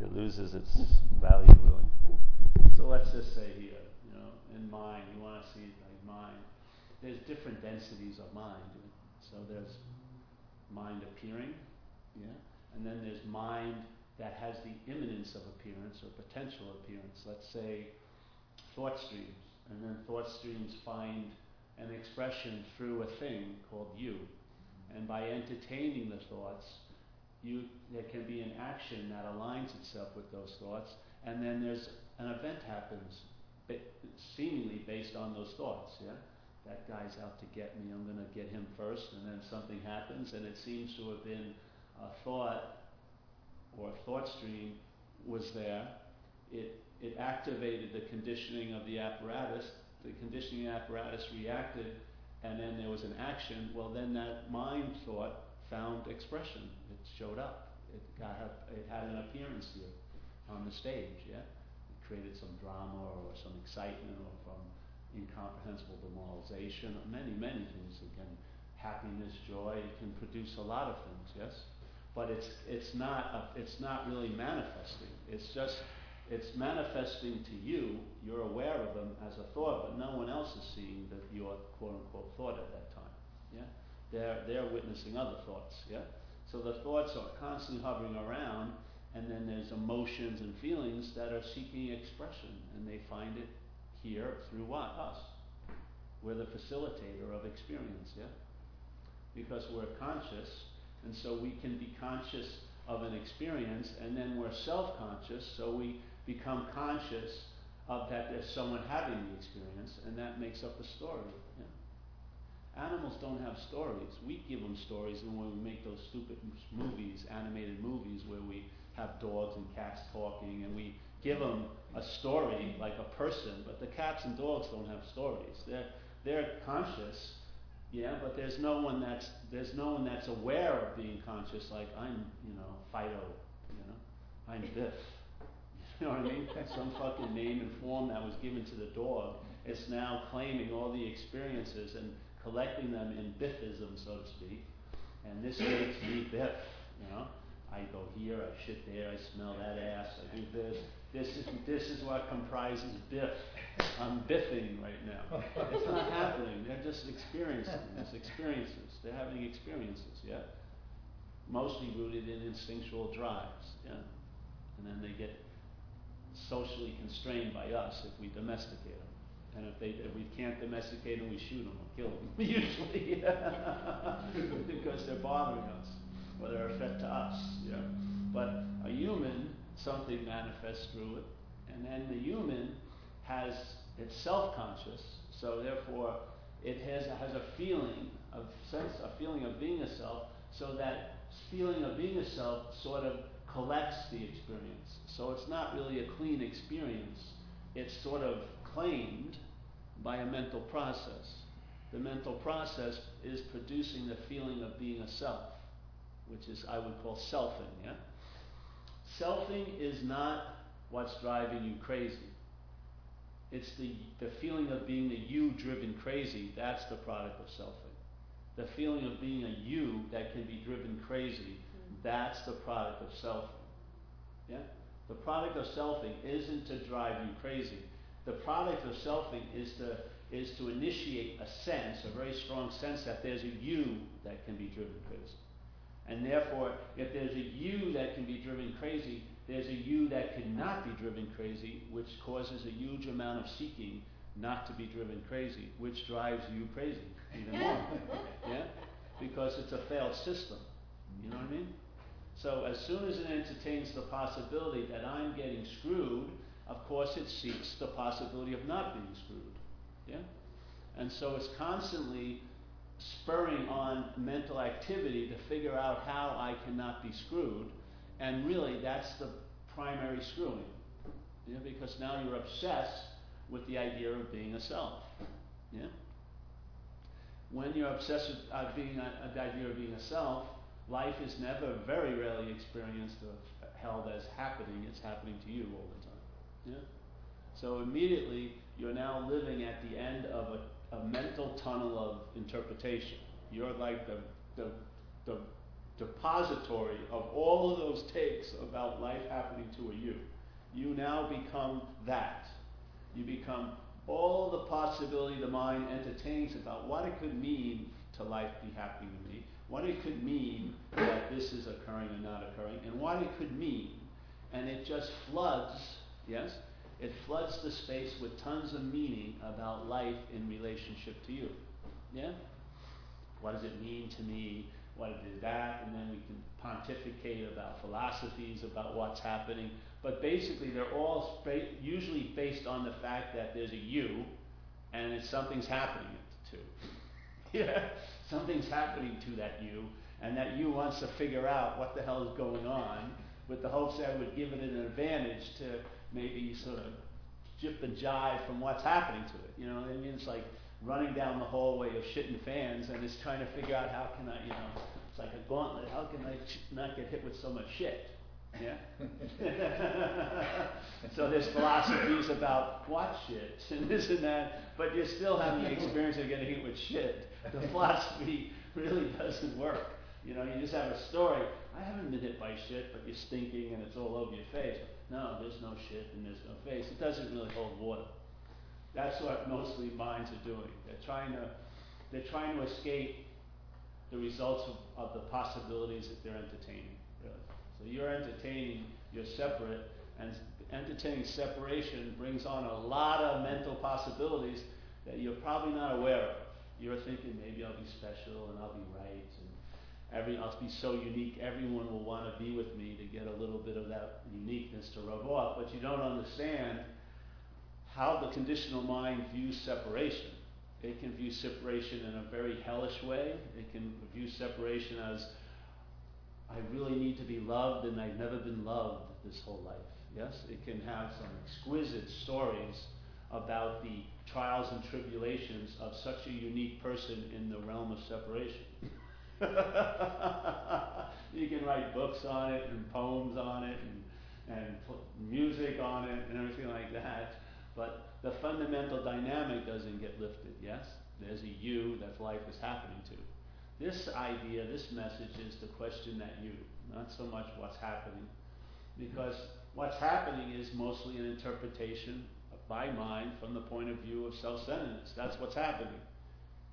It loses its value really. So let's just say here, you know, in mind, you want to see like mind. There's different densities of mind. So there's mind appearing, yeah, and then there's mind that has the imminence of appearance or potential appearance. Let's say thought streams, and then thought streams find an expression through a thing called you. And by entertaining the thoughts, you, there can be an action that aligns itself with those thoughts, and then there's an event happens, seemingly based on those thoughts. Yeah, that guy's out to get me. I'm going to get him first, and then something happens, and it seems to have been a thought or a thought stream was there. It it activated the conditioning of the apparatus. The conditioning apparatus reacted, and then there was an action. Well, then that mind thought found expression. It showed up. It got it had an appearance here on the stage. Yeah, it created some drama or some excitement or incomprehensible demoralization. Many many things. Again, happiness, joy. It can produce a lot of things. Yes, but it's it's not a, it's not really manifesting. It's just it's manifesting to you. You're aware of them as a thought, but no one else is seeing that your quote unquote thought at that time. Yeah, they're they're witnessing other thoughts. Yeah, so the thoughts are constantly hovering around, and then there's emotions and feelings that are seeking expression, and they find it here through what us. We're the facilitator of experience. Yeah, because we're conscious, and so we can be conscious of an experience, and then we're self-conscious, so we become conscious of that there's someone having the experience, and that makes up a story. Yeah. Animals don't have stories. We give them stories, and when we make those stupid movies, animated movies, where we have dogs and cats talking, and we give them a story like a person, but the cats and dogs don't have stories. They're they're conscious, yeah, but there's no one that's there's no one that's aware of being conscious. Like I'm, you know, Fido, you know, I'm Biff. You know what I mean? Some fucking name and form that was given to the dog. It's now claiming all the experiences and collecting them in Biffism, so to speak. And this makes me Biff. You know, I go here, I shit there, I smell that ass, I do this. This is this is what comprises Biff. I'm biffing right now. It's not happening. They're just experiencing these experiences. They're having experiences, yeah. Mostly rooted in instinctual drives, yeah. And then they get socially constrained by us if we domesticate them. And if, they, if we can't domesticate them, we shoot them or kill them, usually, because they're bothering us or they're a threat to us. Yeah. But a human, something manifests through it, and then the human has it's self-conscious, so therefore it has, has a feeling of sense, a feeling of being a self, so that feeling of being a self sort of collects the experience. So it's not really a clean experience. It's sort of claimed by a mental process. The mental process is producing the feeling of being a self, which is I would call selfing, yeah? Selfing is not what's driving you crazy. It's the, the feeling of being a you driven crazy, that's the product of selfing. The feeling of being a you that can be driven crazy that's the product of selfing. Yeah? The product of selfing isn't to drive you crazy. The product of selfing is to is to initiate a sense, a very strong sense that there's a you that can be driven crazy. And therefore, if there's a you that can be driven crazy, there's a you that cannot be driven crazy, which causes a huge amount of seeking not to be driven crazy, which drives you crazy even more. yeah? Because it's a failed system. You know what I mean? So as soon as it entertains the possibility that I'm getting screwed, of course it seeks the possibility of not being screwed. Yeah? And so it's constantly spurring on mental activity to figure out how I cannot be screwed. And really that's the primary screwing. Yeah? Because now you're obsessed with the idea of being a self. Yeah? When you're obsessed with uh, being a, the idea of being a self, life is never very rarely experienced or held as happening. It's happening to you all the time. Yeah? So immediately you're now living at the end of a, a mental tunnel of interpretation. You're like the, the, the, depository of all of those takes about life happening to a you. You now become that. You become all the possibility the mind entertains about what it could mean to life be happening to me, what it could mean that this is occurring or not occurring, and what it could mean. And it just floods, yes? It floods the space with tons of meaning about life in relationship to you. Yeah? What does it mean to me? What is that? And then we can pontificate about philosophies, about what's happening. But basically, they're all usually based on the fact that there's a you and it's something's happening to. yeah? Something's happening to that you, and that you wants to figure out what the hell is going on with the hopes that would give it an advantage to maybe sort of jip and jive from what's happening to it. You know what I mean? It's like running down the hallway of shitting fans and it's trying to figure out how can I, you know, it's like a gauntlet. How can I not get hit with so much shit? Yeah? so there's philosophies about what shit and this and that, but you're still having the experience of getting hit with shit. The philosophy really doesn't work. You know, you just have a story. I haven't been hit by shit, but you're stinking and it's all over your face. No, there's no shit and there's no face. It doesn't really hold water. That's what mostly minds are doing. They're trying to, they're trying to escape the results of, of the possibilities that they're entertaining. Really. So you're entertaining, you're separate, and entertaining separation brings on a lot of mental possibilities that you're probably not aware of. You're thinking maybe I'll be special and I'll be right every I'll be so unique. Everyone will want to be with me to get a little bit of that uniqueness to rub off. But you don't understand how the conditional mind views separation. It can view separation in a very hellish way. It can view separation as I really need to be loved and I've never been loved this whole life. Yes? It can have some exquisite stories about the trials and tribulations of such a unique person in the realm of separation. You can write books on it and poems on it and, and put music on it and everything like that. But the fundamental dynamic doesn't get lifted, yes? There's a you that life is happening to. This idea, this message is to question that you, not so much what's happening. Because what's happening is mostly an interpretation by mind from the point of view of self centeredness. That's what's happening.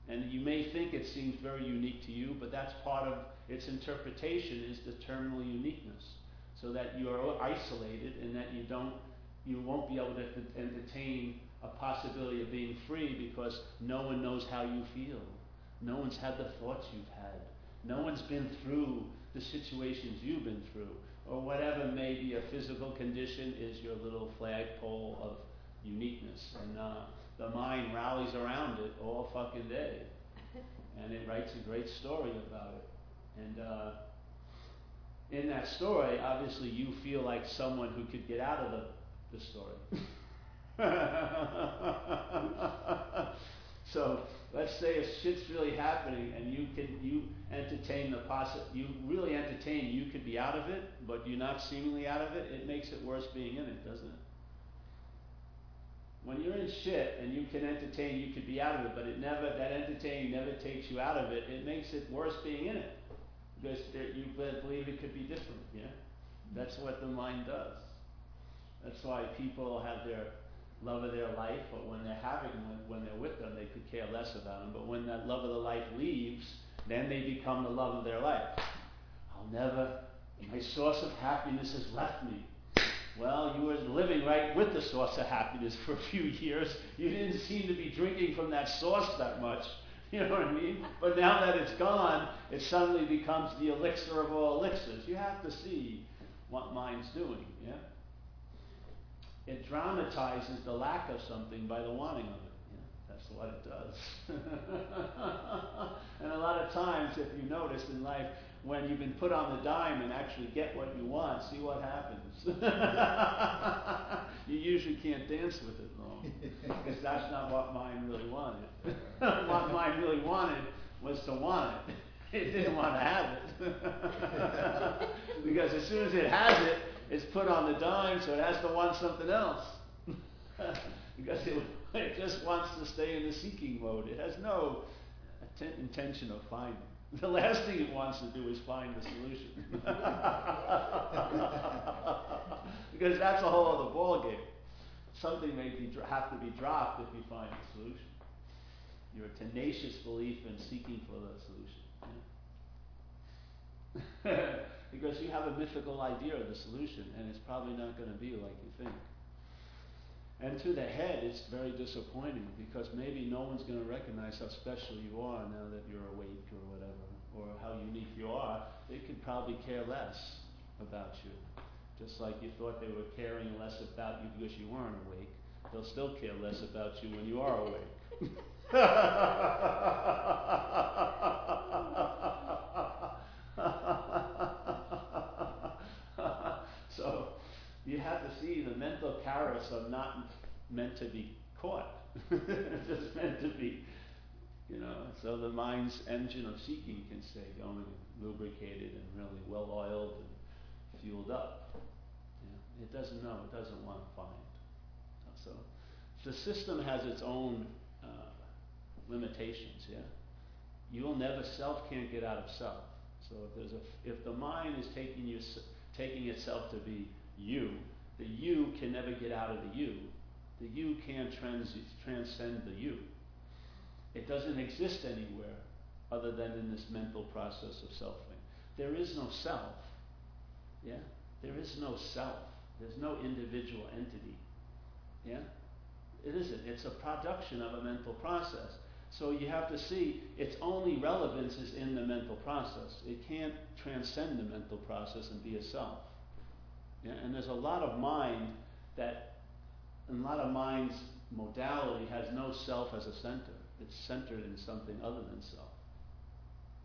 And you may think it seems very unique to you, but that's part of its interpretation is the terminal uniqueness. So that you are isolated and that you don't you won't be able to entertain a possibility of being free because no one knows how you feel. No one's had the thoughts you've had. No one's been through the situations you've been through. Or whatever may be a physical condition is your little flagpole of uniqueness. And uh, the mind rallies around it all fucking day. And it writes a great story about it. And uh, in that story, obviously, you feel like someone who could get out of the the story. so let's say if shit's really happening and you can you entertain the possi you really entertain you could be out of it, but you're not seemingly out of it, it makes it worse being in it, doesn't it? When you're in shit and you can entertain, you could be out of it, but it never that entertaining never takes you out of it. It makes it worse being in it because you believe it could be different. Yeah, that's what the mind does. That's why people have their love of their life, but when they're having when, when they're with them, they could care less about them. But when that love of the life leaves, then they become the love of their life. I'll never, my source of happiness has left me. Well, you were living right with the source of happiness for a few years. You didn't seem to be drinking from that source that much. You know what I mean? But now that it's gone, it suddenly becomes the elixir of all elixirs. You have to see what mind's doing. Yeah? it dramatizes the lack of something by the wanting of it. that's what it does. and a lot of times, if you notice in life, when you've been put on the dime and actually get what you want, see what happens. you usually can't dance with it long because that's not what mind really wanted. what mind really wanted was to want it. It didn't want to have it. because as soon as it has it, it's put on the dime, so it has to want something else. because it, it, just wants to stay in the seeking mode. It has no intention of finding. The last thing it wants to do is find the solution. because that's a whole other ballgame. Something may be, have to be dropped if you find a solution. Your tenacious belief in seeking for the solution. because you have a mythical idea of the solution, and it's probably not going to be like you think. And to the head, it's very disappointing because maybe no one's going to recognize how special you are now that you're awake or whatever, or how unique you are. They could probably care less about you. Just like you thought they were caring less about you because you weren't awake, they'll still care less about you when you are awake. so you have to see the mental carrots are not meant to be caught. just meant to be, you know, so the mind's engine of seeking can stay going, lubricated and really well oiled and fueled up. Yeah. It doesn't know, it doesn't want to find. So the system has its own uh, limitations, yeah? You'll never, self can't get out of self. So if there's a, if the mind is taking you, taking itself to be you, the you can never get out of the you. The you can't trans, transcend the you. It doesn't exist anywhere other than in this mental process of selfing. There is no self. Yeah? There is no self. There's no individual entity. Yeah? It isn't. It's a production of a mental process. So you have to see its only relevance is in the mental process. It can't transcend the mental process and be a self. And there's a lot of mind that, a lot of mind's modality has no self as a center. It's centered in something other than self.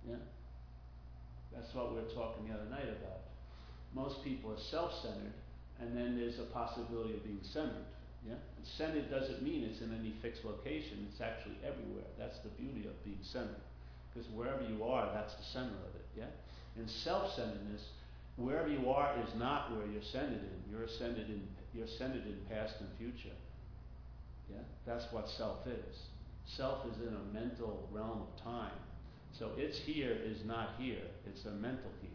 Yeah? That's what we were talking the other night about. Most people are self-centered, and then there's a possibility of being centered. Yeah? And centered doesn't mean it's in any fixed location. It's actually everywhere. That's the beauty of being centered. Because wherever you are, that's the center of it. Yeah? And self-centeredness, wherever you are is not where you're centered in. You're centered in you're centered in past and future. Yeah? That's what self is. Self is in a mental realm of time. So its here is not here. It's a mental here.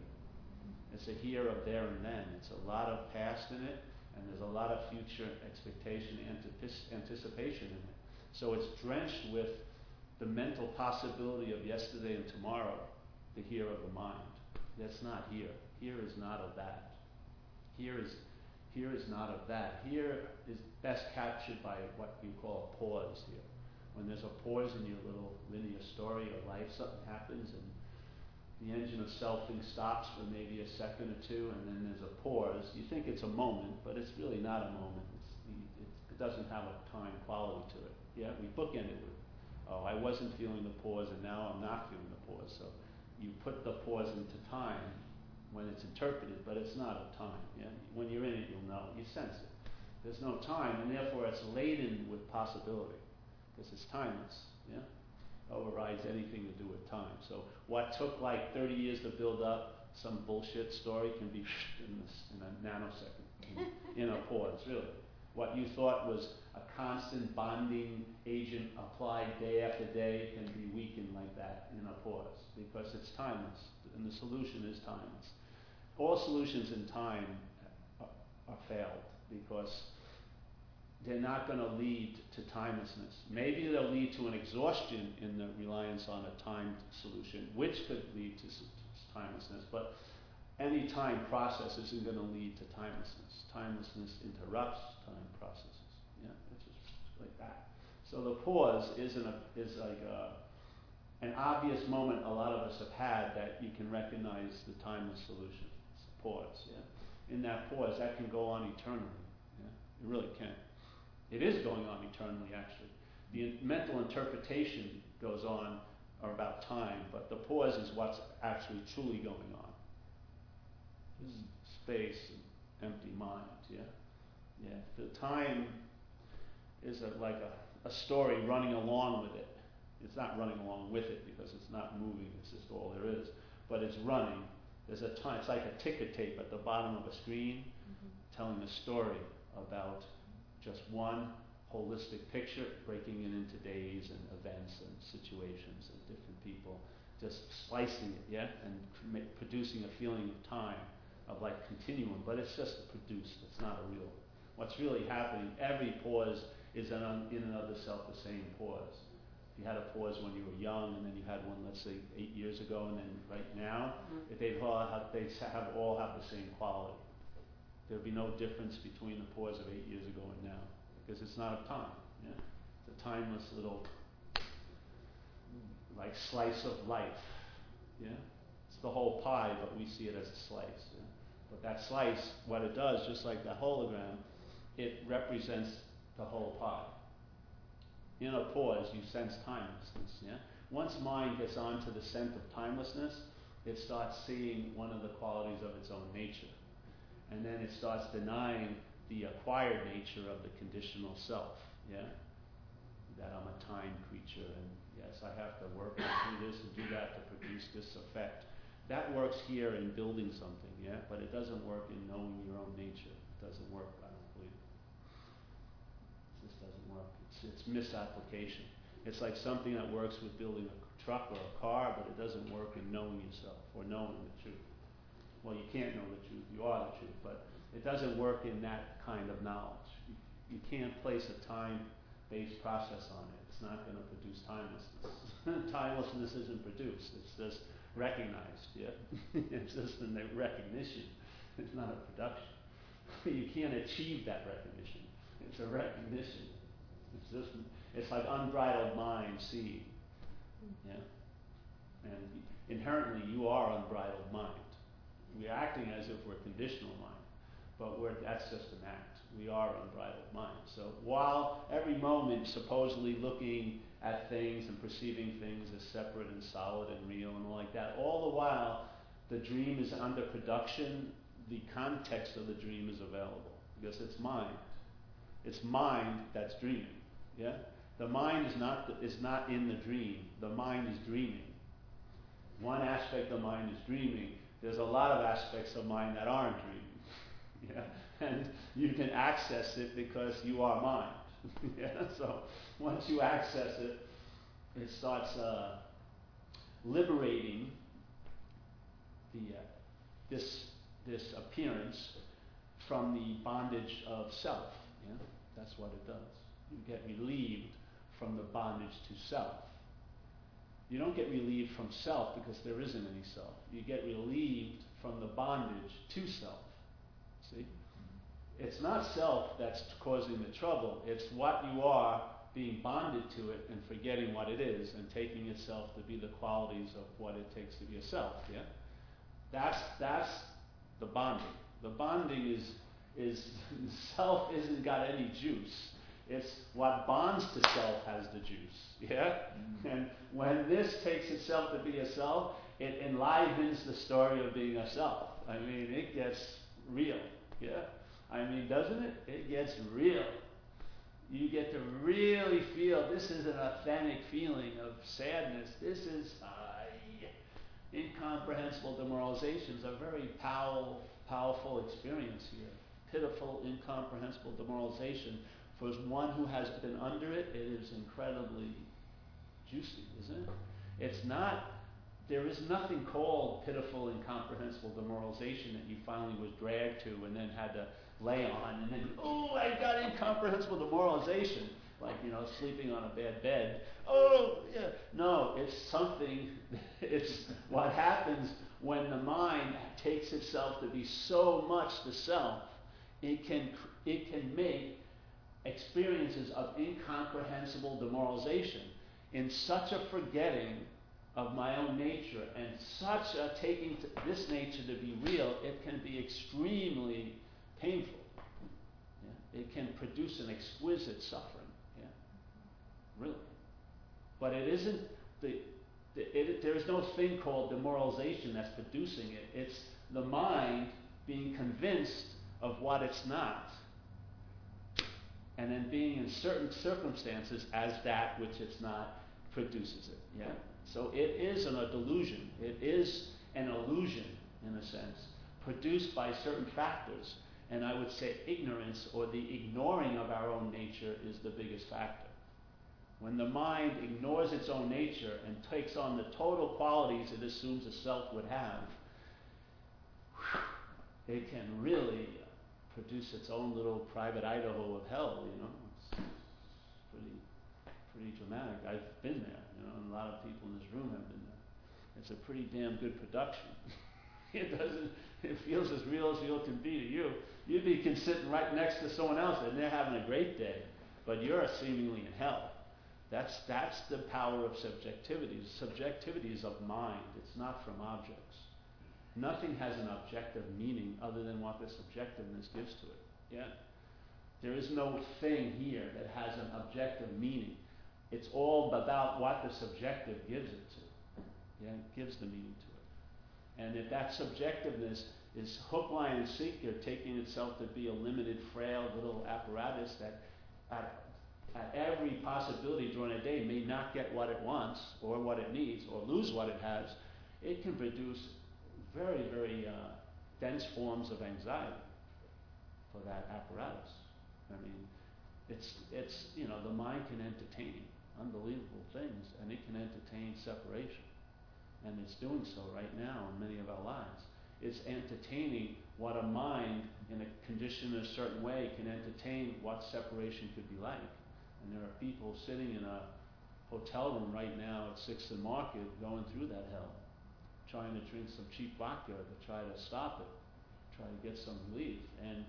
It's a here of there and then. It's a lot of past in it, and there's a lot of future expectation, and anticipation in it. So it's drenched with the mental possibility of yesterday and tomorrow, the here of the mind. That's not here. Here is not of that. Here is here is not of that. Here is best captured by what you call a pause here. When there's a pause in your little linear story or life, something happens and the engine of selfing stops for maybe a second or two, and then there's a pause. You think it's a moment, but it's really not a moment. It's, it doesn't have a time quality to it. Yeah, we bookend it with, oh, I wasn't feeling the pause, and now I'm not feeling the pause. So you put the pause into time when it's interpreted, but it's not a time. Yeah, when you're in it, you'll know. You sense it. There's no time, and therefore it's laden with possibility because it's timeless. Yeah overrides anything to do with time. So what took like 30 years to build up, some bullshit story can be in, this, in a nanosecond, in, in a pause, really. What you thought was a constant bonding agent applied day after day can be weakened like that in a pause because it's timeless, and the solution is timeless. All solutions in time are, failed because they're not going to lead to timelessness. Maybe they'll lead to an exhaustion in the reliance on a timed solution, which could lead to timelessness. But any time process isn't going to lead to timelessness. Timelessness interrupts time processes. Yeah, it's just like that. So the pause is, an, is like a, an obvious moment a lot of us have had that you can recognize the timeless solution. Pause. Yeah, in that pause, that can go on eternally. Yeah, it really can. It is going on eternally, actually. The mental interpretation goes on or about time, but the pause is what's actually truly going on. Space and empty mind, yeah? Yeah. The time is a, like a, a story running along with it. It's not running along with it because it's not moving, it's just all there is. But it's running. There's a time, it's like a ticker tape at the bottom of a screen mm-hmm. telling a story about just one holistic picture, breaking it into days and events and situations and different people just slicing it, yeah, and producing a feeling of time, of like continuum, but it's just produced. It's not a real. What's really happening? Every pause is an un, in and of itself the same pause. You had a pause when you were young, and then you had one, let's say, eight years ago, and then right now, mm-hmm. if they'd all have, they'd have all have the same quality. There'd be no difference between the pause of eight years ago and now, because it's not a time. Yeah? It's a timeless little like slice of life. Yeah? It's the whole pie, but we see it as a slice. Yeah? But that slice, what it does, just like the hologram, it represents the whole pie. In a pause, you sense timelessness. Yeah? Once mind gets onto the scent of timelessness, it starts seeing one of the qualities of its own nature. And then it starts denying the acquired nature of the conditional self. Yeah? That I'm a time creature and yes, I have to work and do this and do that to produce this effect. That works here in building something, yeah, but it doesn't work in knowing your own nature. It doesn't work, I don't believe. It just doesn't work. It's, misapplication. It's like something that works with building a truck or a car, but it doesn't work in knowing yourself or knowing the truth. Well, you can't know the truth. You are the truth, but it doesn't work in that kind of knowledge. You, you can't place a time-based process on it. It's not going to produce timelessness. timelessness isn't produced. It's just recognized. Yeah, it's just a recognition. It's not a production. you can't achieve that recognition. It's a recognition. It's it's like unbridled mind seeing. Yeah, and inherently you are unbridled mind. We're acting as if we're conditional mind, but that's just an act we are unbridled mind. So while every moment supposedly looking at things and perceiving things as separate and solid and real and all like that, all the while the dream is under production, the context of the dream is available because it's mind. It's mind that's dreaming. Yeah? The mind is not, the, is not in the dream. The mind is dreaming. One aspect of mind is dreaming. There's a lot of aspects of mind that aren't dreaming. yeah? and you can access it because you are mind. yeah? So once you access it, it starts uh, liberating the uh, this this appearance from the bondage of self. Yeah? That's what it does. You get relieved from the bondage to self. You don't get relieved from self because there isn't any self. You get relieved from the bondage to self. See? It's not self that's causing the trouble. It's what you are being bonded to it and forgetting what it is and taking itself to be the qualities of what it takes to be a self. Yeah, that's that's the bonding. The bonding is is self isn't got any juice. It's what bonds to self has the juice. Yeah, mm-hmm. and when this takes itself to be a self, it enlivens the story of being a self. I mean, it gets real. Yeah. I mean, doesn't it? It gets real. You get to really feel this is an authentic feeling of sadness. This is uh, incomprehensible demoralizations, a very powerful, powerful experience here. Pitiful, incomprehensible demoralization. For as one who has been under it, it is incredibly juicy, isn't it? It's not there is nothing called pitiful, incomprehensible demoralization that you finally was dragged to and then had to lay on, and then, oh, I got incomprehensible demoralization, like, you know, sleeping on a bad bed. Oh, yeah. No, it's something, it's what happens when the mind takes itself to be so much the self, it can, it can make experiences of incomprehensible demoralization in such a forgetting of my own nature and such a taking this nature to be real, it can be extremely painful. Yeah? It can produce an exquisite suffering. Yeah? Really. But it isn't the, it, there is no thing called demoralization that's producing it. It's the mind being convinced of what it's not. And then being in certain circumstances as that which it's not produces it. Yeah? So it is an, a delusion. It is an illusion, in a sense, produced by certain factors and I would say ignorance or the ignoring of our own nature is the biggest factor. When the mind ignores its own nature and takes on the total qualities it assumes a self would have, it can really produce its own little private Idaho of hell, you know. It's pretty, pretty dramatic. I've been there, you know, and a lot of people in this room have been there. It's a pretty damn good production. it doesn't, it feels as real as real can be to you. You'd be sitting right next to someone else and they're having a great day, but you're seemingly in hell. That's, that's the power of subjectivity. Subjectivity is of mind, it's not from objects. Nothing has an objective meaning other than what this subjectiveness gives to it. Yeah? There is no thing here that has an objective meaning. It's all about what the subjective gives it to. Yeah, gives the meaning to it. And if that subjectiveness is hook, line, and sinker, taking itself to be a limited, frail little apparatus that at, at every possibility during a day may not get what it wants or what it needs or lose what it has, it can produce very, very uh, dense forms of anxiety for that apparatus. I mean, it's, it's, you know, the mind can entertain unbelievable things and it can entertain separation. And it's doing so right now in many of our lives. It's entertaining what a mind in a condition in a certain way can entertain what separation could be like. And there are people sitting in a hotel room right now at Sixth and Market going through that hell, trying to drink some cheap vodka to try to stop it, try to get some relief. And,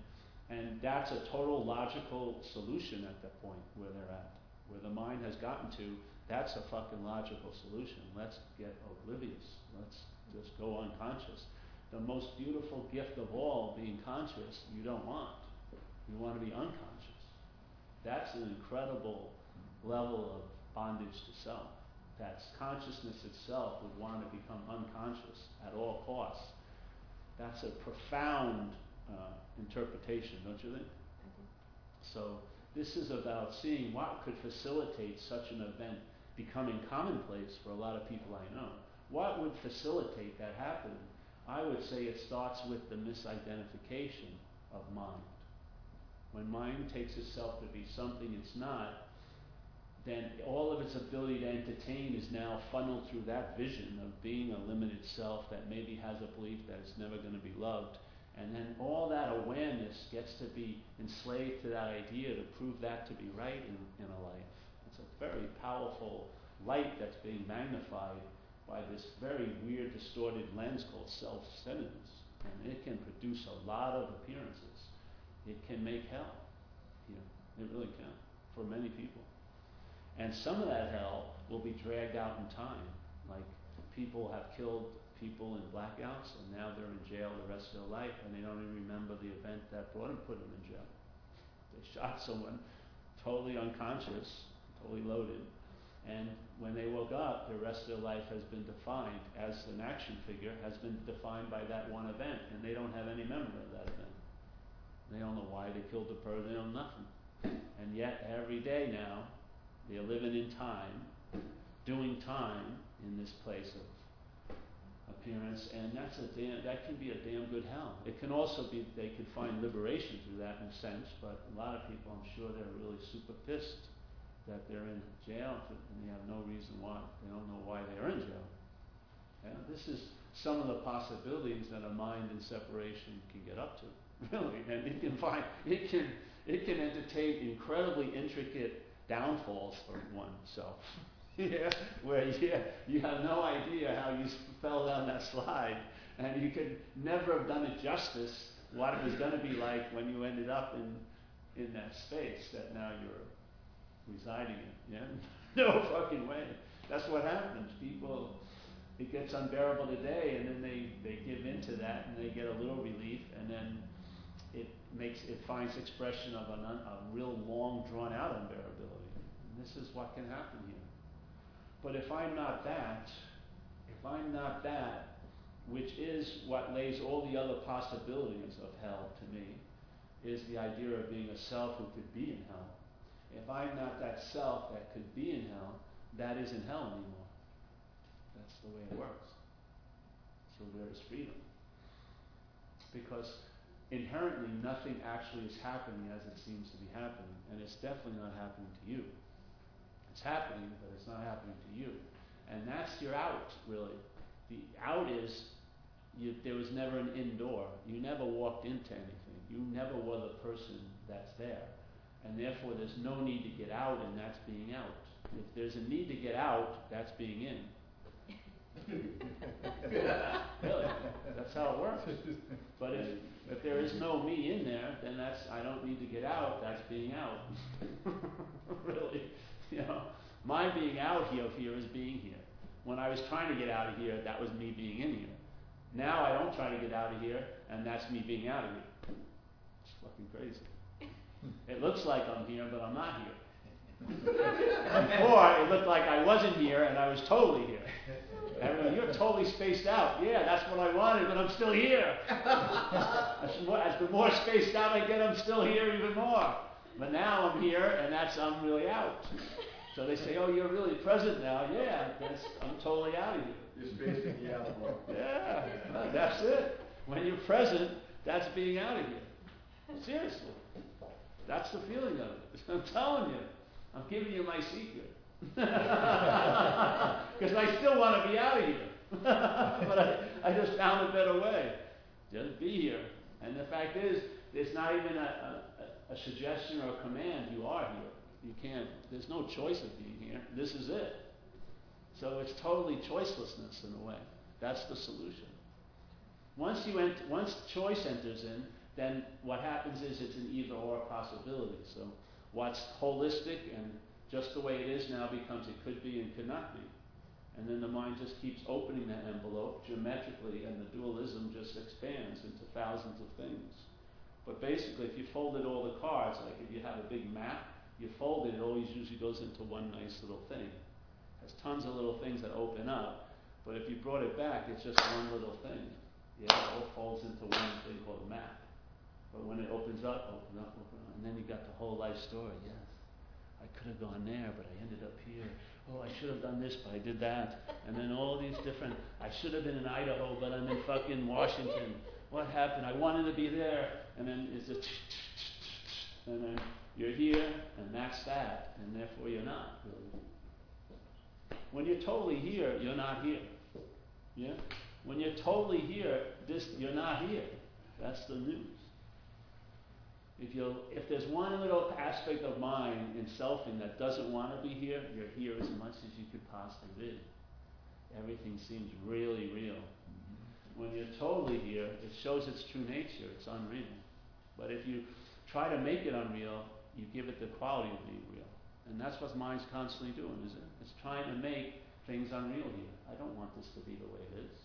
and that's a total logical solution at that point where they're at. Where the mind has gotten to, that's a fucking logical solution. Let's get oblivious. Let's just go unconscious the most beautiful gift of all, being conscious, you don't want. You want to be unconscious. That's an incredible level of bondage to self. That consciousness itself would want to become unconscious at all costs. That's a profound uh, interpretation, don't you think? So this is about seeing what could facilitate such an event becoming commonplace for a lot of people I know. What would facilitate that happening? I would say it starts with the misidentification of mind. When mind takes itself to be something it's not, then all of its ability to entertain is now funneled through that vision of being a limited self that maybe has a belief that it's never going to be loved. And then all that awareness gets to be enslaved to that idea to prove that to be right in, in a life. It's a very powerful light that's being magnified by this very weird, distorted lens called self-centeredness. And it can produce a lot of appearances. It can make hell. You know, it really can for many people. And some of that hell will be dragged out in time. Like people have killed people in blackouts and now they're in jail the rest of their life and they don't even remember the event that brought them, put them in jail. They shot someone totally unconscious, totally loaded, and when they woke up, the rest of their life has been defined as an action figure, has been defined by that one event, and they don't have any memory of that event. They don't know why they killed the person, they know nothing. And yet, every day now, they're living in time, doing time in this place of appearance, and that's a damn, that can be a damn good hell. It can also be, they could find liberation through that in a sense, but a lot of people, I'm sure, they're really super pissed that they're in jail and they have no reason why. They don't know why they're in jail. And this is some of the possibilities that a mind in separation can get up to, really. And it can find, it can, it can entertain incredibly intricate downfalls for oneself. yeah, where yeah, you have no idea how you fell down that slide, and you could never have done it justice what it was going to be like when you ended up in in that space that now you're residing in. Yeah? no fucking way. That's what happens. People, it gets unbearable today, and then they, they give into that, and they get a little relief, and then it makes it finds expression of an un, a real long, drawn out unbearability. This is what can happen here. But if I'm not that, if I'm not that, which is what lays all the other possibilities of hell to me, is the idea of being a self who could be in hell. If I'm not that self that could be in hell, that isn't hell anymore. That's the way it works. So there is freedom. Because inherently nothing actually is happening as it seems to be happening, and it's definitely not happening to you. It's happening, but it's not happening to you. And that's your out, really. The out is you, there was never an indoor. You never walked into anything. You never were the person that's there. And therefore, there's no need to get out, and that's being out. If there's a need to get out, that's being in. really, that's how it works. But if, if there is no me in there, then that's I don't need to get out. That's being out. really, you know, my being out here, here is being here. When I was trying to get out of here, that was me being in here. Now I don't try to get out of here, and that's me being out of here. It's fucking crazy. It looks like I'm here, but I'm not here. Before, it looked like I wasn't here, and I was totally here. Everyone, uh, you're totally spaced out. Yeah, that's what I wanted, but I'm still here. as, more, as the more spaced out I get, I'm still here even more. But now I'm here, and that's I'm really out. So they say, "Oh, you're really present now." Yeah, I'm totally out of here. You're spacing the out Yeah, that's it. When you're present, that's being out of here. Seriously, that's the feeling of it. I'm telling you, I'm giving you my secret. Because I still want to be out of here. but I, I just found a better way. Just be here. And the fact is, it's not even a, a, a suggestion or a command. You are here. You can't, there's no choice of being here. This is it. So it's totally choicelessness in a way. That's the solution. Once you ent- once choice enters in, then what happens is it's an either or possibility. So what's holistic and just the way it is now becomes it could be and could not be. And then the mind just keeps opening that envelope geometrically, and the dualism just expands into thousands of things. But basically, if you folded all the cards, like if you have a big map, you fold it, it always usually goes into one nice little thing. Has tons of little things that open up, but if you brought it back, it's just one little thing. Yeah, it all folds into one thing called a map. But when it opens up, open up, open up, and then you got the whole life story. Yes, I could have gone there, but I ended up here oh, I should have done this, but I did that. And then all these different, I should have been in Idaho, but I'm in fucking Washington. What happened? I wanted to be there. And then it's a, and then you're here, and that's that. And therefore you're not, really. When you're totally here, you're not here. Yeah? When you're totally here, this, you're not here. That's the news. If, you if there's one little aspect of mind in selfing that doesn't want to be here, you're here as much as you could possibly be. Everything seems really real. Mm-hmm. When you're totally here, it shows its true nature. It's unreal. But if you try to make it unreal, you give it the quality of being real. And that's what mind's constantly doing, isn't it? It's trying to make things unreal here. I don't want this to be the way it is.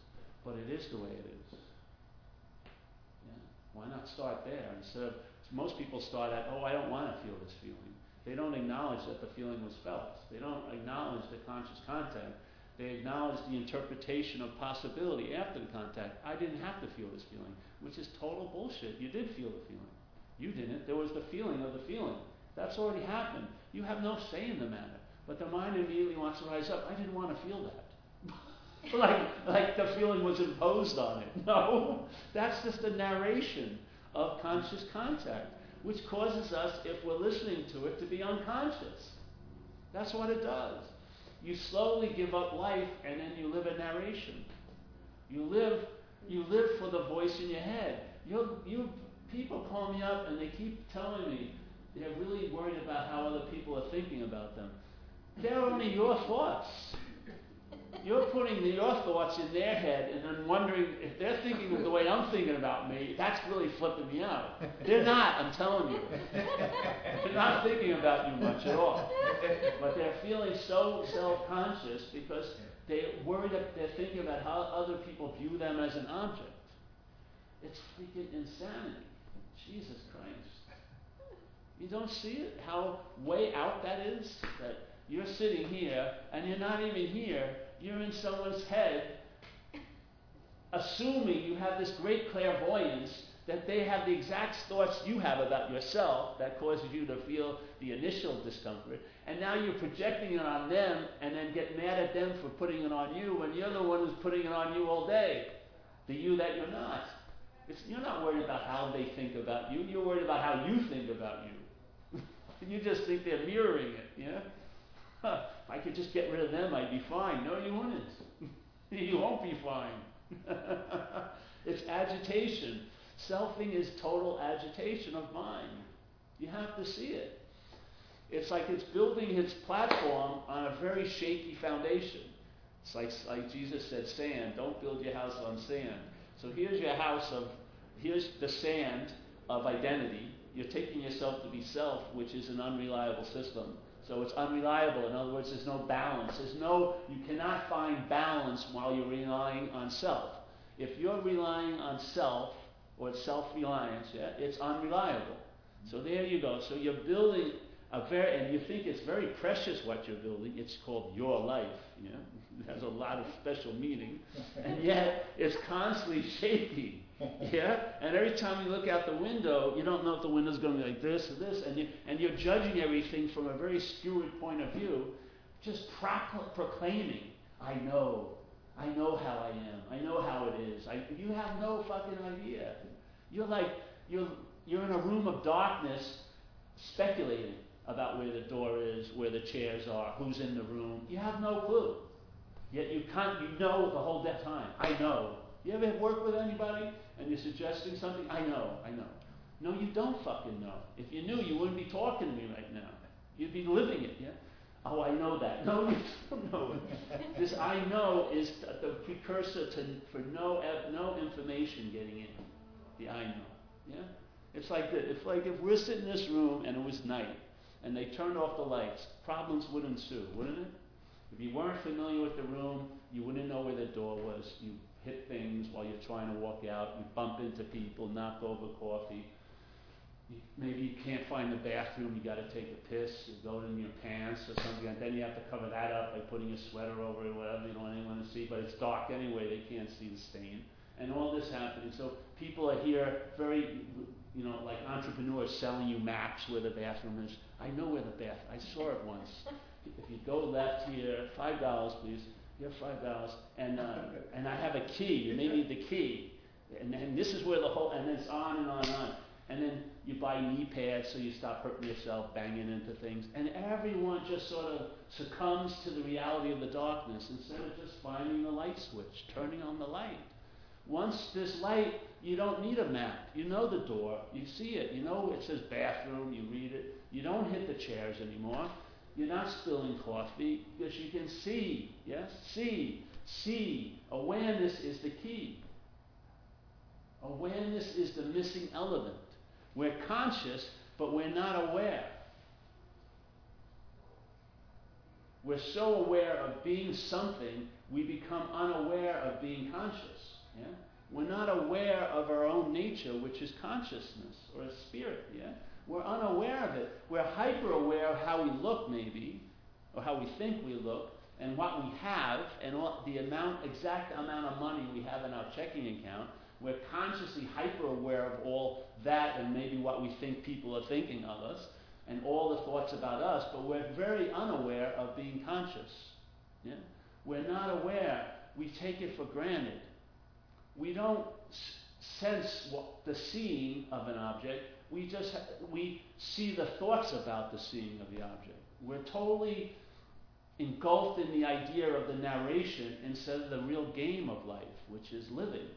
But it is the way it is. Yeah. Why not start there instead of most people start at, oh, I don't want to feel this feeling. They don't acknowledge that the feeling was felt. They don't acknowledge the conscious contact. They acknowledge the interpretation of possibility after the contact. I didn't have to feel this feeling, which is total bullshit. You did feel the feeling. You didn't. There was the feeling of the feeling. That's already happened. You have no say in the matter. But the mind immediately wants to rise up. I didn't want to feel that. like, like the feeling was imposed on it. No, that's just a narration of conscious contact, which causes us, if we're listening to it, to be unconscious. That's what it does. You slowly give up life and then you live a narration. You live, you live for the voice in your head. You, you people call me up and they keep telling me they're really worried about how other people are thinking about them. They're only your thoughts. You're putting your thoughts in their head and then wondering if they're thinking way I'm thinking about me, that's really flipping me out. They're not, I'm telling you. They're not thinking about you much at all. But they're feeling so self conscious because they're worried that they're thinking about how other people view them as an object. It's freaking insanity. Jesus Christ. You don't see it? How way out that is? That you're sitting here and you're not even here you're in someone's head, assuming you have this great clairvoyance that they have the exact thoughts you have about yourself that causes you to feel the initial discomfort. And now you're projecting it on them and then get mad at them for putting it on you when you're the one who's putting it on you all day. The you that you're not. It's, you're not worried about how they think about you. You're worried about how you think about you. you just think they're mirroring it, yeah? if I could just get rid of them, I'd be fine. No, you wouldn't. you won't be fine. it's agitation. Selfing is total agitation of mind. You have to see it. It's like it's building its platform on a very shaky foundation. It's like, like Jesus said, sand. Don't build your house on sand. So here's your house of, here's the sand of identity. You're taking yourself to be self, which is an unreliable system. So it's unreliable. In other words, there's no balance. There's no, you cannot find balance while you're relying on self. If you're relying on self, or self-reliance, yeah, it's unreliable. So there you go. So you're building a very, and you think it's very precious what you're building. It's called your life. Yeah, it has a lot of special meaning, and yet it's constantly shaking. Yeah, and every time you look out the window, you don't know if the window's going to be like this or this, and you and you're judging everything from a very skewed point of view, just proclaiming, "I know, I know how I am. I know how it is. I, you have no fucking idea. You're like you're you're in a room of darkness, speculating about where the door is, where the chairs are, who's in the room. You have no clue. Yet you can't. You know the whole time. I know. You ever work with anybody and you're suggesting something? I know. I know. No, you don't fucking know. If you knew, you wouldn't be talking to me right now. You'd be living it. Yeah. Oh, I know that. No, you don't know it. this I know is the precursor to for no no information getting in. The I know. Yeah. It's like the, it's like if we're sitting in this room and it was night and they turned off the lights, problems would ensue, wouldn't it? If you weren't familiar with the room, you wouldn't know where the door was. You hit things while you're trying to walk out. You bump into people, knock over coffee. Maybe you can't find the bathroom. You got to take a piss. You go in your pants or something, and then you have to cover that up by putting a sweater over it, whatever. You don't want anyone to see, but it's dark anyway. They can't see the stain. And all this happening. So people are here very, you know, like entrepreneurs selling you maps where the bathroom is. I know where the bath. I saw it once. If you go left here, five dollars, please. You have five dollars, and uh, and I have a key. You may need the key, and then this is where the whole, and it's on and on and on. And then you buy knee pads so you stop hurting yourself, banging into things, and everyone just sort of succumbs to the reality of the darkness instead of just finding the light switch, turning on the light. Once this light, you don't need a map. You know the door. You see it. You know it says bathroom. You read it. You don't hit the chairs anymore. You're not spilling coffee because you can see. Yes? See. See. Awareness is the key. Awareness is the missing element. We're conscious, but we're not aware. We're so aware of being something, we become unaware of being conscious. Yeah? We're not aware of our own nature, which is consciousness or a spirit. Yeah? We're unaware of it. We're hyper aware of how we look, maybe, or how we think we look, and what we have, and all, the amount, exact amount of money we have in our checking account. We're consciously hyper aware of all that and maybe what we think people are thinking of us and all the thoughts about us, but we're very unaware of being conscious. Yeah? We're not aware. We take it for granted. We don't sense what, the seeing of an object we just we see the thoughts about the seeing of the object. We're totally engulfed in the idea of the narration instead of the real game of life, which is living,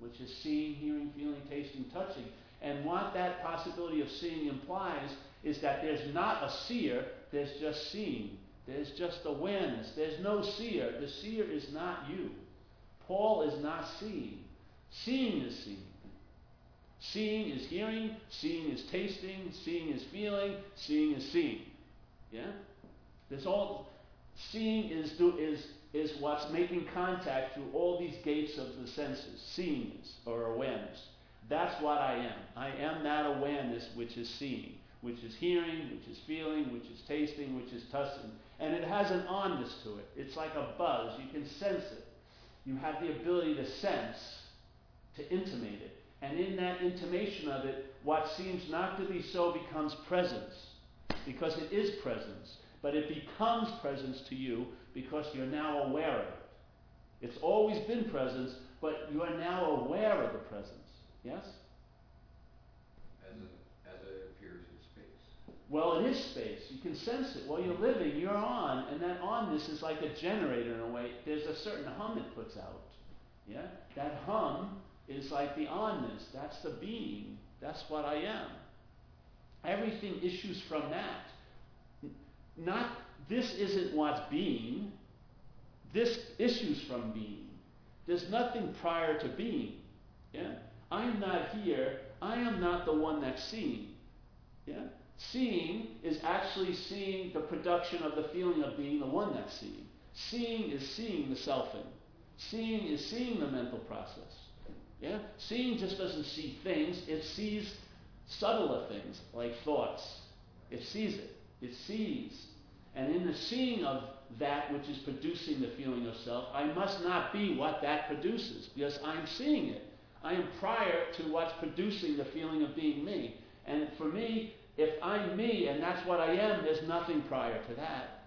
which is seeing, hearing, feeling, tasting, touching. And what that possibility of seeing implies is that there's not a seer, there's just seeing. There's just awareness. There's no seer. The seer is not you. Paul is not seeing. Seeing is seeing. Seeing is hearing, seeing is tasting, seeing is feeling, seeing is seeing. Yeah? This all seeing is do, is is what's making contact through all these gates of the senses. Seeing is or awareness. That's what I am. I am that awareness which is seeing, which is hearing, which is feeling, which is tasting, which is touching. And it has an onness to it. It's like a buzz. You can sense it. You have the ability to sense, to intimate it. And in that intimation of it, what seems not to be so becomes presence, because it is presence. But it becomes presence to you because you're now aware of it. It's always been presence, but you are now aware of the presence. Yes? As it, as it appears in space. Well, it is space. You can sense it. While you're living, you're on, and that onness is like a generator in a way. There's a certain hum it puts out. Yeah? That hum is like the onness. That's the being. That's what I am. Everything issues from that. Not this isn't what's being. This issues from being. There's nothing prior to being. Yeah? I'm not here. I am not the one that's seeing. Yeah? Seeing is actually seeing the production of the feeling of being the one that's seeing. Seeing is seeing the selfing. Seeing is seeing the mental process. Yeah? Seeing just doesn't see things, it sees subtler things like thoughts. It sees it. It sees. And in the seeing of that which is producing the feeling of self, I must not be what that produces because I'm seeing it. I am prior to what's producing the feeling of being me. And for me, if I'm me and that's what I am, there's nothing prior to that.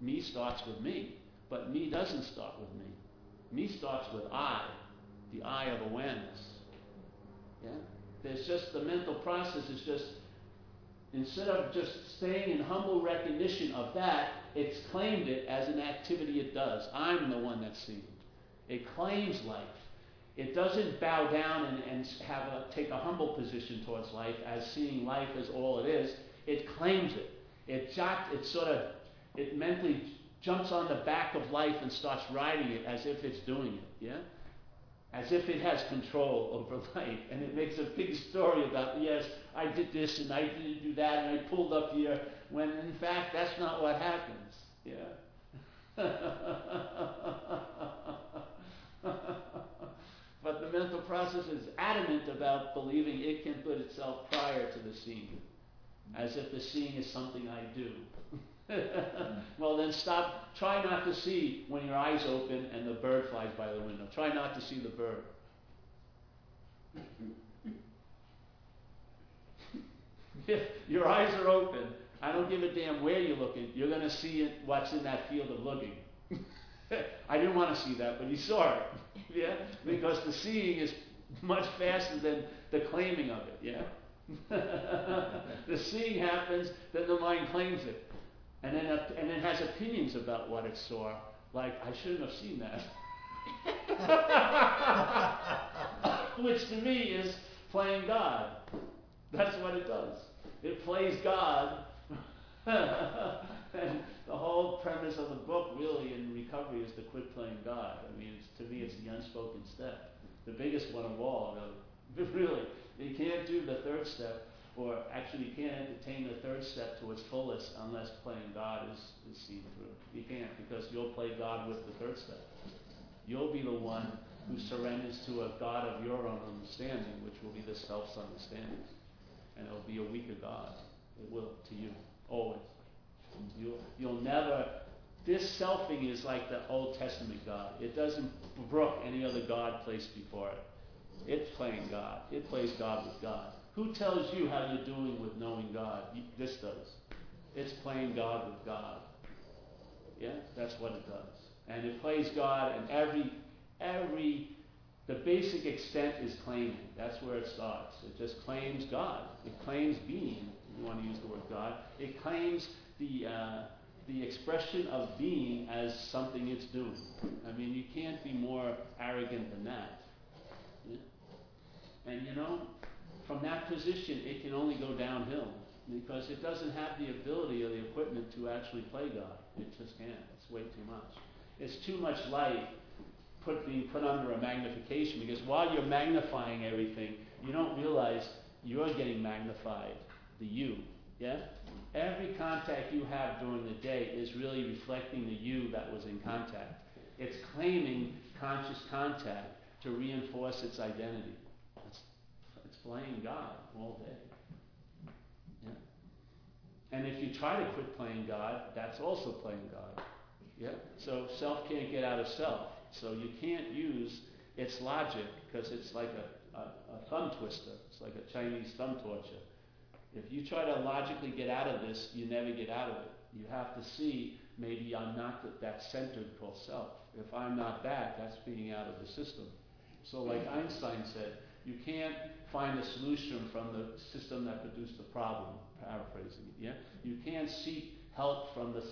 Me starts with me, but me doesn't start with me. Me starts with I, the eye of awareness. Yeah? There's just the mental process is just instead of just staying in humble recognition of that, it's claimed it as an activity it does. I'm the one that's seeing it. Claims life. It doesn't bow down and, and have a, take a humble position towards life as seeing life as all it is. It claims it. It, jot, it sort of, it mentally jumps on the back of life and starts riding it as if it's doing it. Yeah? As if it has control over life. And it makes a big story about, yes, I did this and I didn't do that and I pulled up here, when in fact that's not what happens. Yeah? But the mental process is adamant about believing it can put itself prior to the seeing, as if the seeing is something I do. well, then stop. Try not to see when your eyes open and the bird flies by the window. Try not to see the bird. if your eyes are open, I don't give a damn where you're looking. You're going to see it, what's in that field of looking. I didn't want to see that, but you saw it. Yeah? Because the seeing is much faster than the claiming of it. Yeah? the seeing happens, then the mind claims it. And then, and then has opinions about what it saw. Like, I shouldn't have seen that. Which to me is playing God. That's what it does. It plays God. and the whole premise of the book, really, in recovery, is to quit playing God. I mean, to me, it's the unspoken step, the biggest one of all. Really, you can't do the third step, or actually, you can't entertain the third step to its fullest unless playing God is, is seen through. You can't, because you'll play God with the third step. You'll be the one who surrenders to a God of your own understanding, which will be the self's understanding. And it will be a weaker God. It will to you, always. You'll, you'll never, this selfing is like the Old Testament God. It doesn't brook any other God placed before it. It's playing God. It plays God with God. Who tells you how you're doing with knowing God? This does. It's playing God with God. Yeah, that's what it does. And it plays God, and every, every, the basic extent is claiming. That's where it starts. It just claims God. It claims being. You want to use the word God. It claims the, uh, the expression of being as something it's doing. I mean, you can't be more arrogant than that. Yeah? And you know, from that position, it can only go downhill because it doesn't have the ability or the equipment to actually play God. It just can't. It's way too much. It's too much light put, being put under a magnification because while you're magnifying everything, you don't realize you're getting magnified, the you. Yeah? Every contact you have during the day is really reflecting the you that was in contact. It's claiming conscious contact to reinforce its identity. Playing God all day. Yeah? And if you try to quit playing God, that's also playing God. Yeah? So self can't get out of self. So you can't use its logic because it's like a, a, a thumb twister. It's like a Chinese thumb torture. If you try to logically get out of this, you never get out of it. You have to see maybe I'm not that, that centered called self. If I'm not that, that's being out of the system. So, like Einstein said, you can't find a solution from the system that produced the problem, paraphrasing it. Yeah, you can't seek help from the,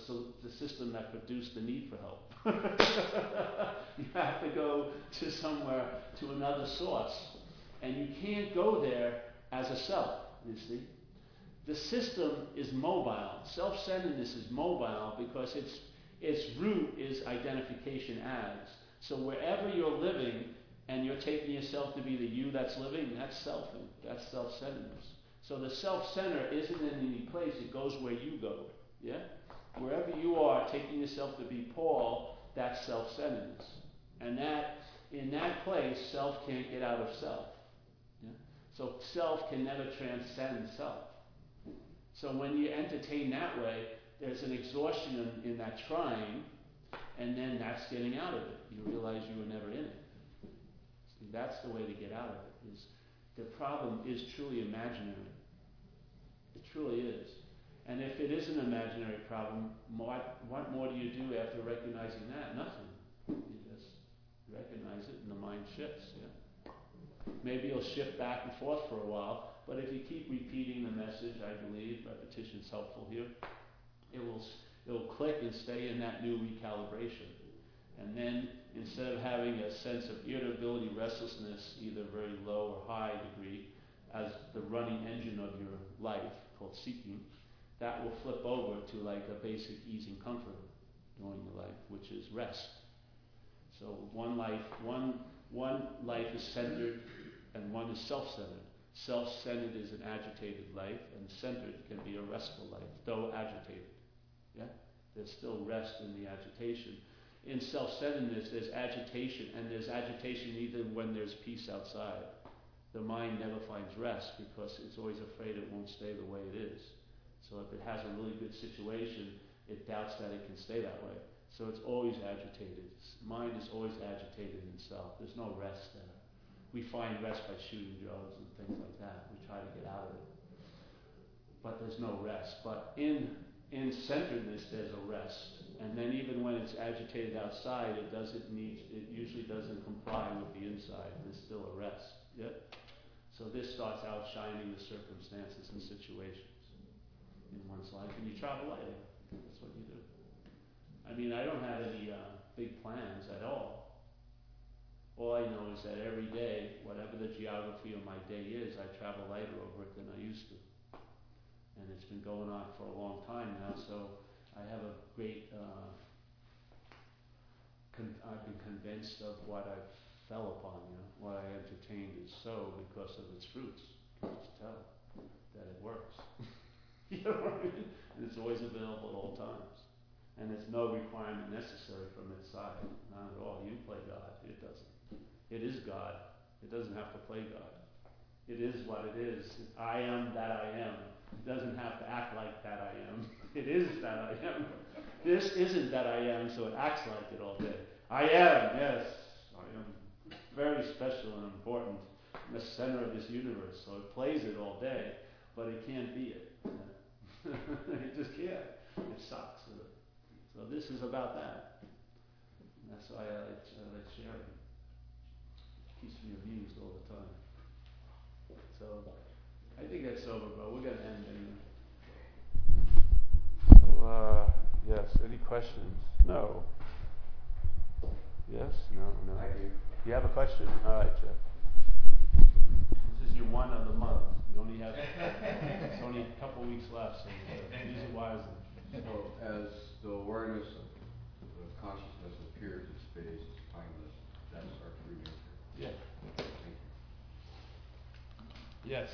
the system that produced the need for help. you have to go to somewhere to another source, and you can't go there as a self. You see, the system is mobile. Self-centeredness is mobile because its its root is identification as. So wherever you're living and you're taking yourself to be the you that's living, that's selfing. That's self-centeredness. So the self-center isn't in any place, it goes where you go. Yeah? Wherever you are taking yourself to be Paul, that's self-centeredness. And that in that place, self can't get out of self. Yeah? So self can never transcend self. So when you entertain that way, there's an exhaustion in, in that trying, and then that's getting out of it. You realize you were never in it. That's the way to get out of it. Is the problem is truly imaginary. It truly is. And if it is an imaginary problem, what, what more do you do after recognizing that? Nothing. You just recognize it and the mind shifts. Yeah? Maybe it'll shift back and forth for a while, but if you keep repeating the message, I believe repetition is helpful here it will it will click and stay in that new recalibration. And then instead of having a sense of irritability, restlessness, either very low or high degree, as the running engine of your life called seeking, that will flip over to like a basic ease and comfort during your life, which is rest. So one life, one one life is centered and one is self-centered. Self-centered is an agitated life, and centered can be a restful life, though agitated. Yeah? There's still rest in the agitation. In self centeredness, there's agitation, and there's agitation even when there's peace outside. The mind never finds rest because it's always afraid it won't stay the way it is. So if it has a really good situation, it doubts that it can stay that way. So it's always agitated. Mind is always agitated in self. There's no rest there. We find rest by shooting drugs and things like that. We try to get out of it. But there's no rest. But in in centeredness, there's a rest. And then even when it's agitated outside, it doesn't need, it usually doesn't comply with the inside. There's still a rest. Yeah? So this starts outshining the circumstances and situations in one's life. And you travel lighter. That's what you do. I mean, I don't have any uh, big plans at all. All I know is that every day, whatever the geography of my day is, I travel lighter over it than I used to and it's been going on for a long time now. So I have a great. Uh, con- I've been convinced of what I fell upon. You know, what I entertained is so because of its fruits. You can tell that it works. you know what I mean? And it's always available at all times. And there's no requirement necessary from its side. Not at all. You play God. It doesn't. It is God. It doesn't have to play God. It is what it is. I am that I am. It doesn't have to act like that I am. It is that I am. This isn't that I am, so it acts like it all day. I am, yes, I am very special and important in the center of this universe, so it plays it all day, but it can't be it. it just can't. It sucks. So this is about that. And that's why I like, I like sharing. It keeps me amused all the time. So I think that's over, bro. We're gonna end anyway. So, uh, yes. Any questions? No. Yes? No? No. I do. You have a question? All right, Jeff. This is your one of the month. You only have it's only a couple weeks left, so uh, use it wisely. So as the awareness of the consciousness appears in space, it's timeless, that's our true nature. Yeah. Thank you. Yes.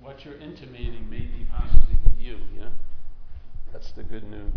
What you're intimating may be possibly to you, yeah? That's the good news.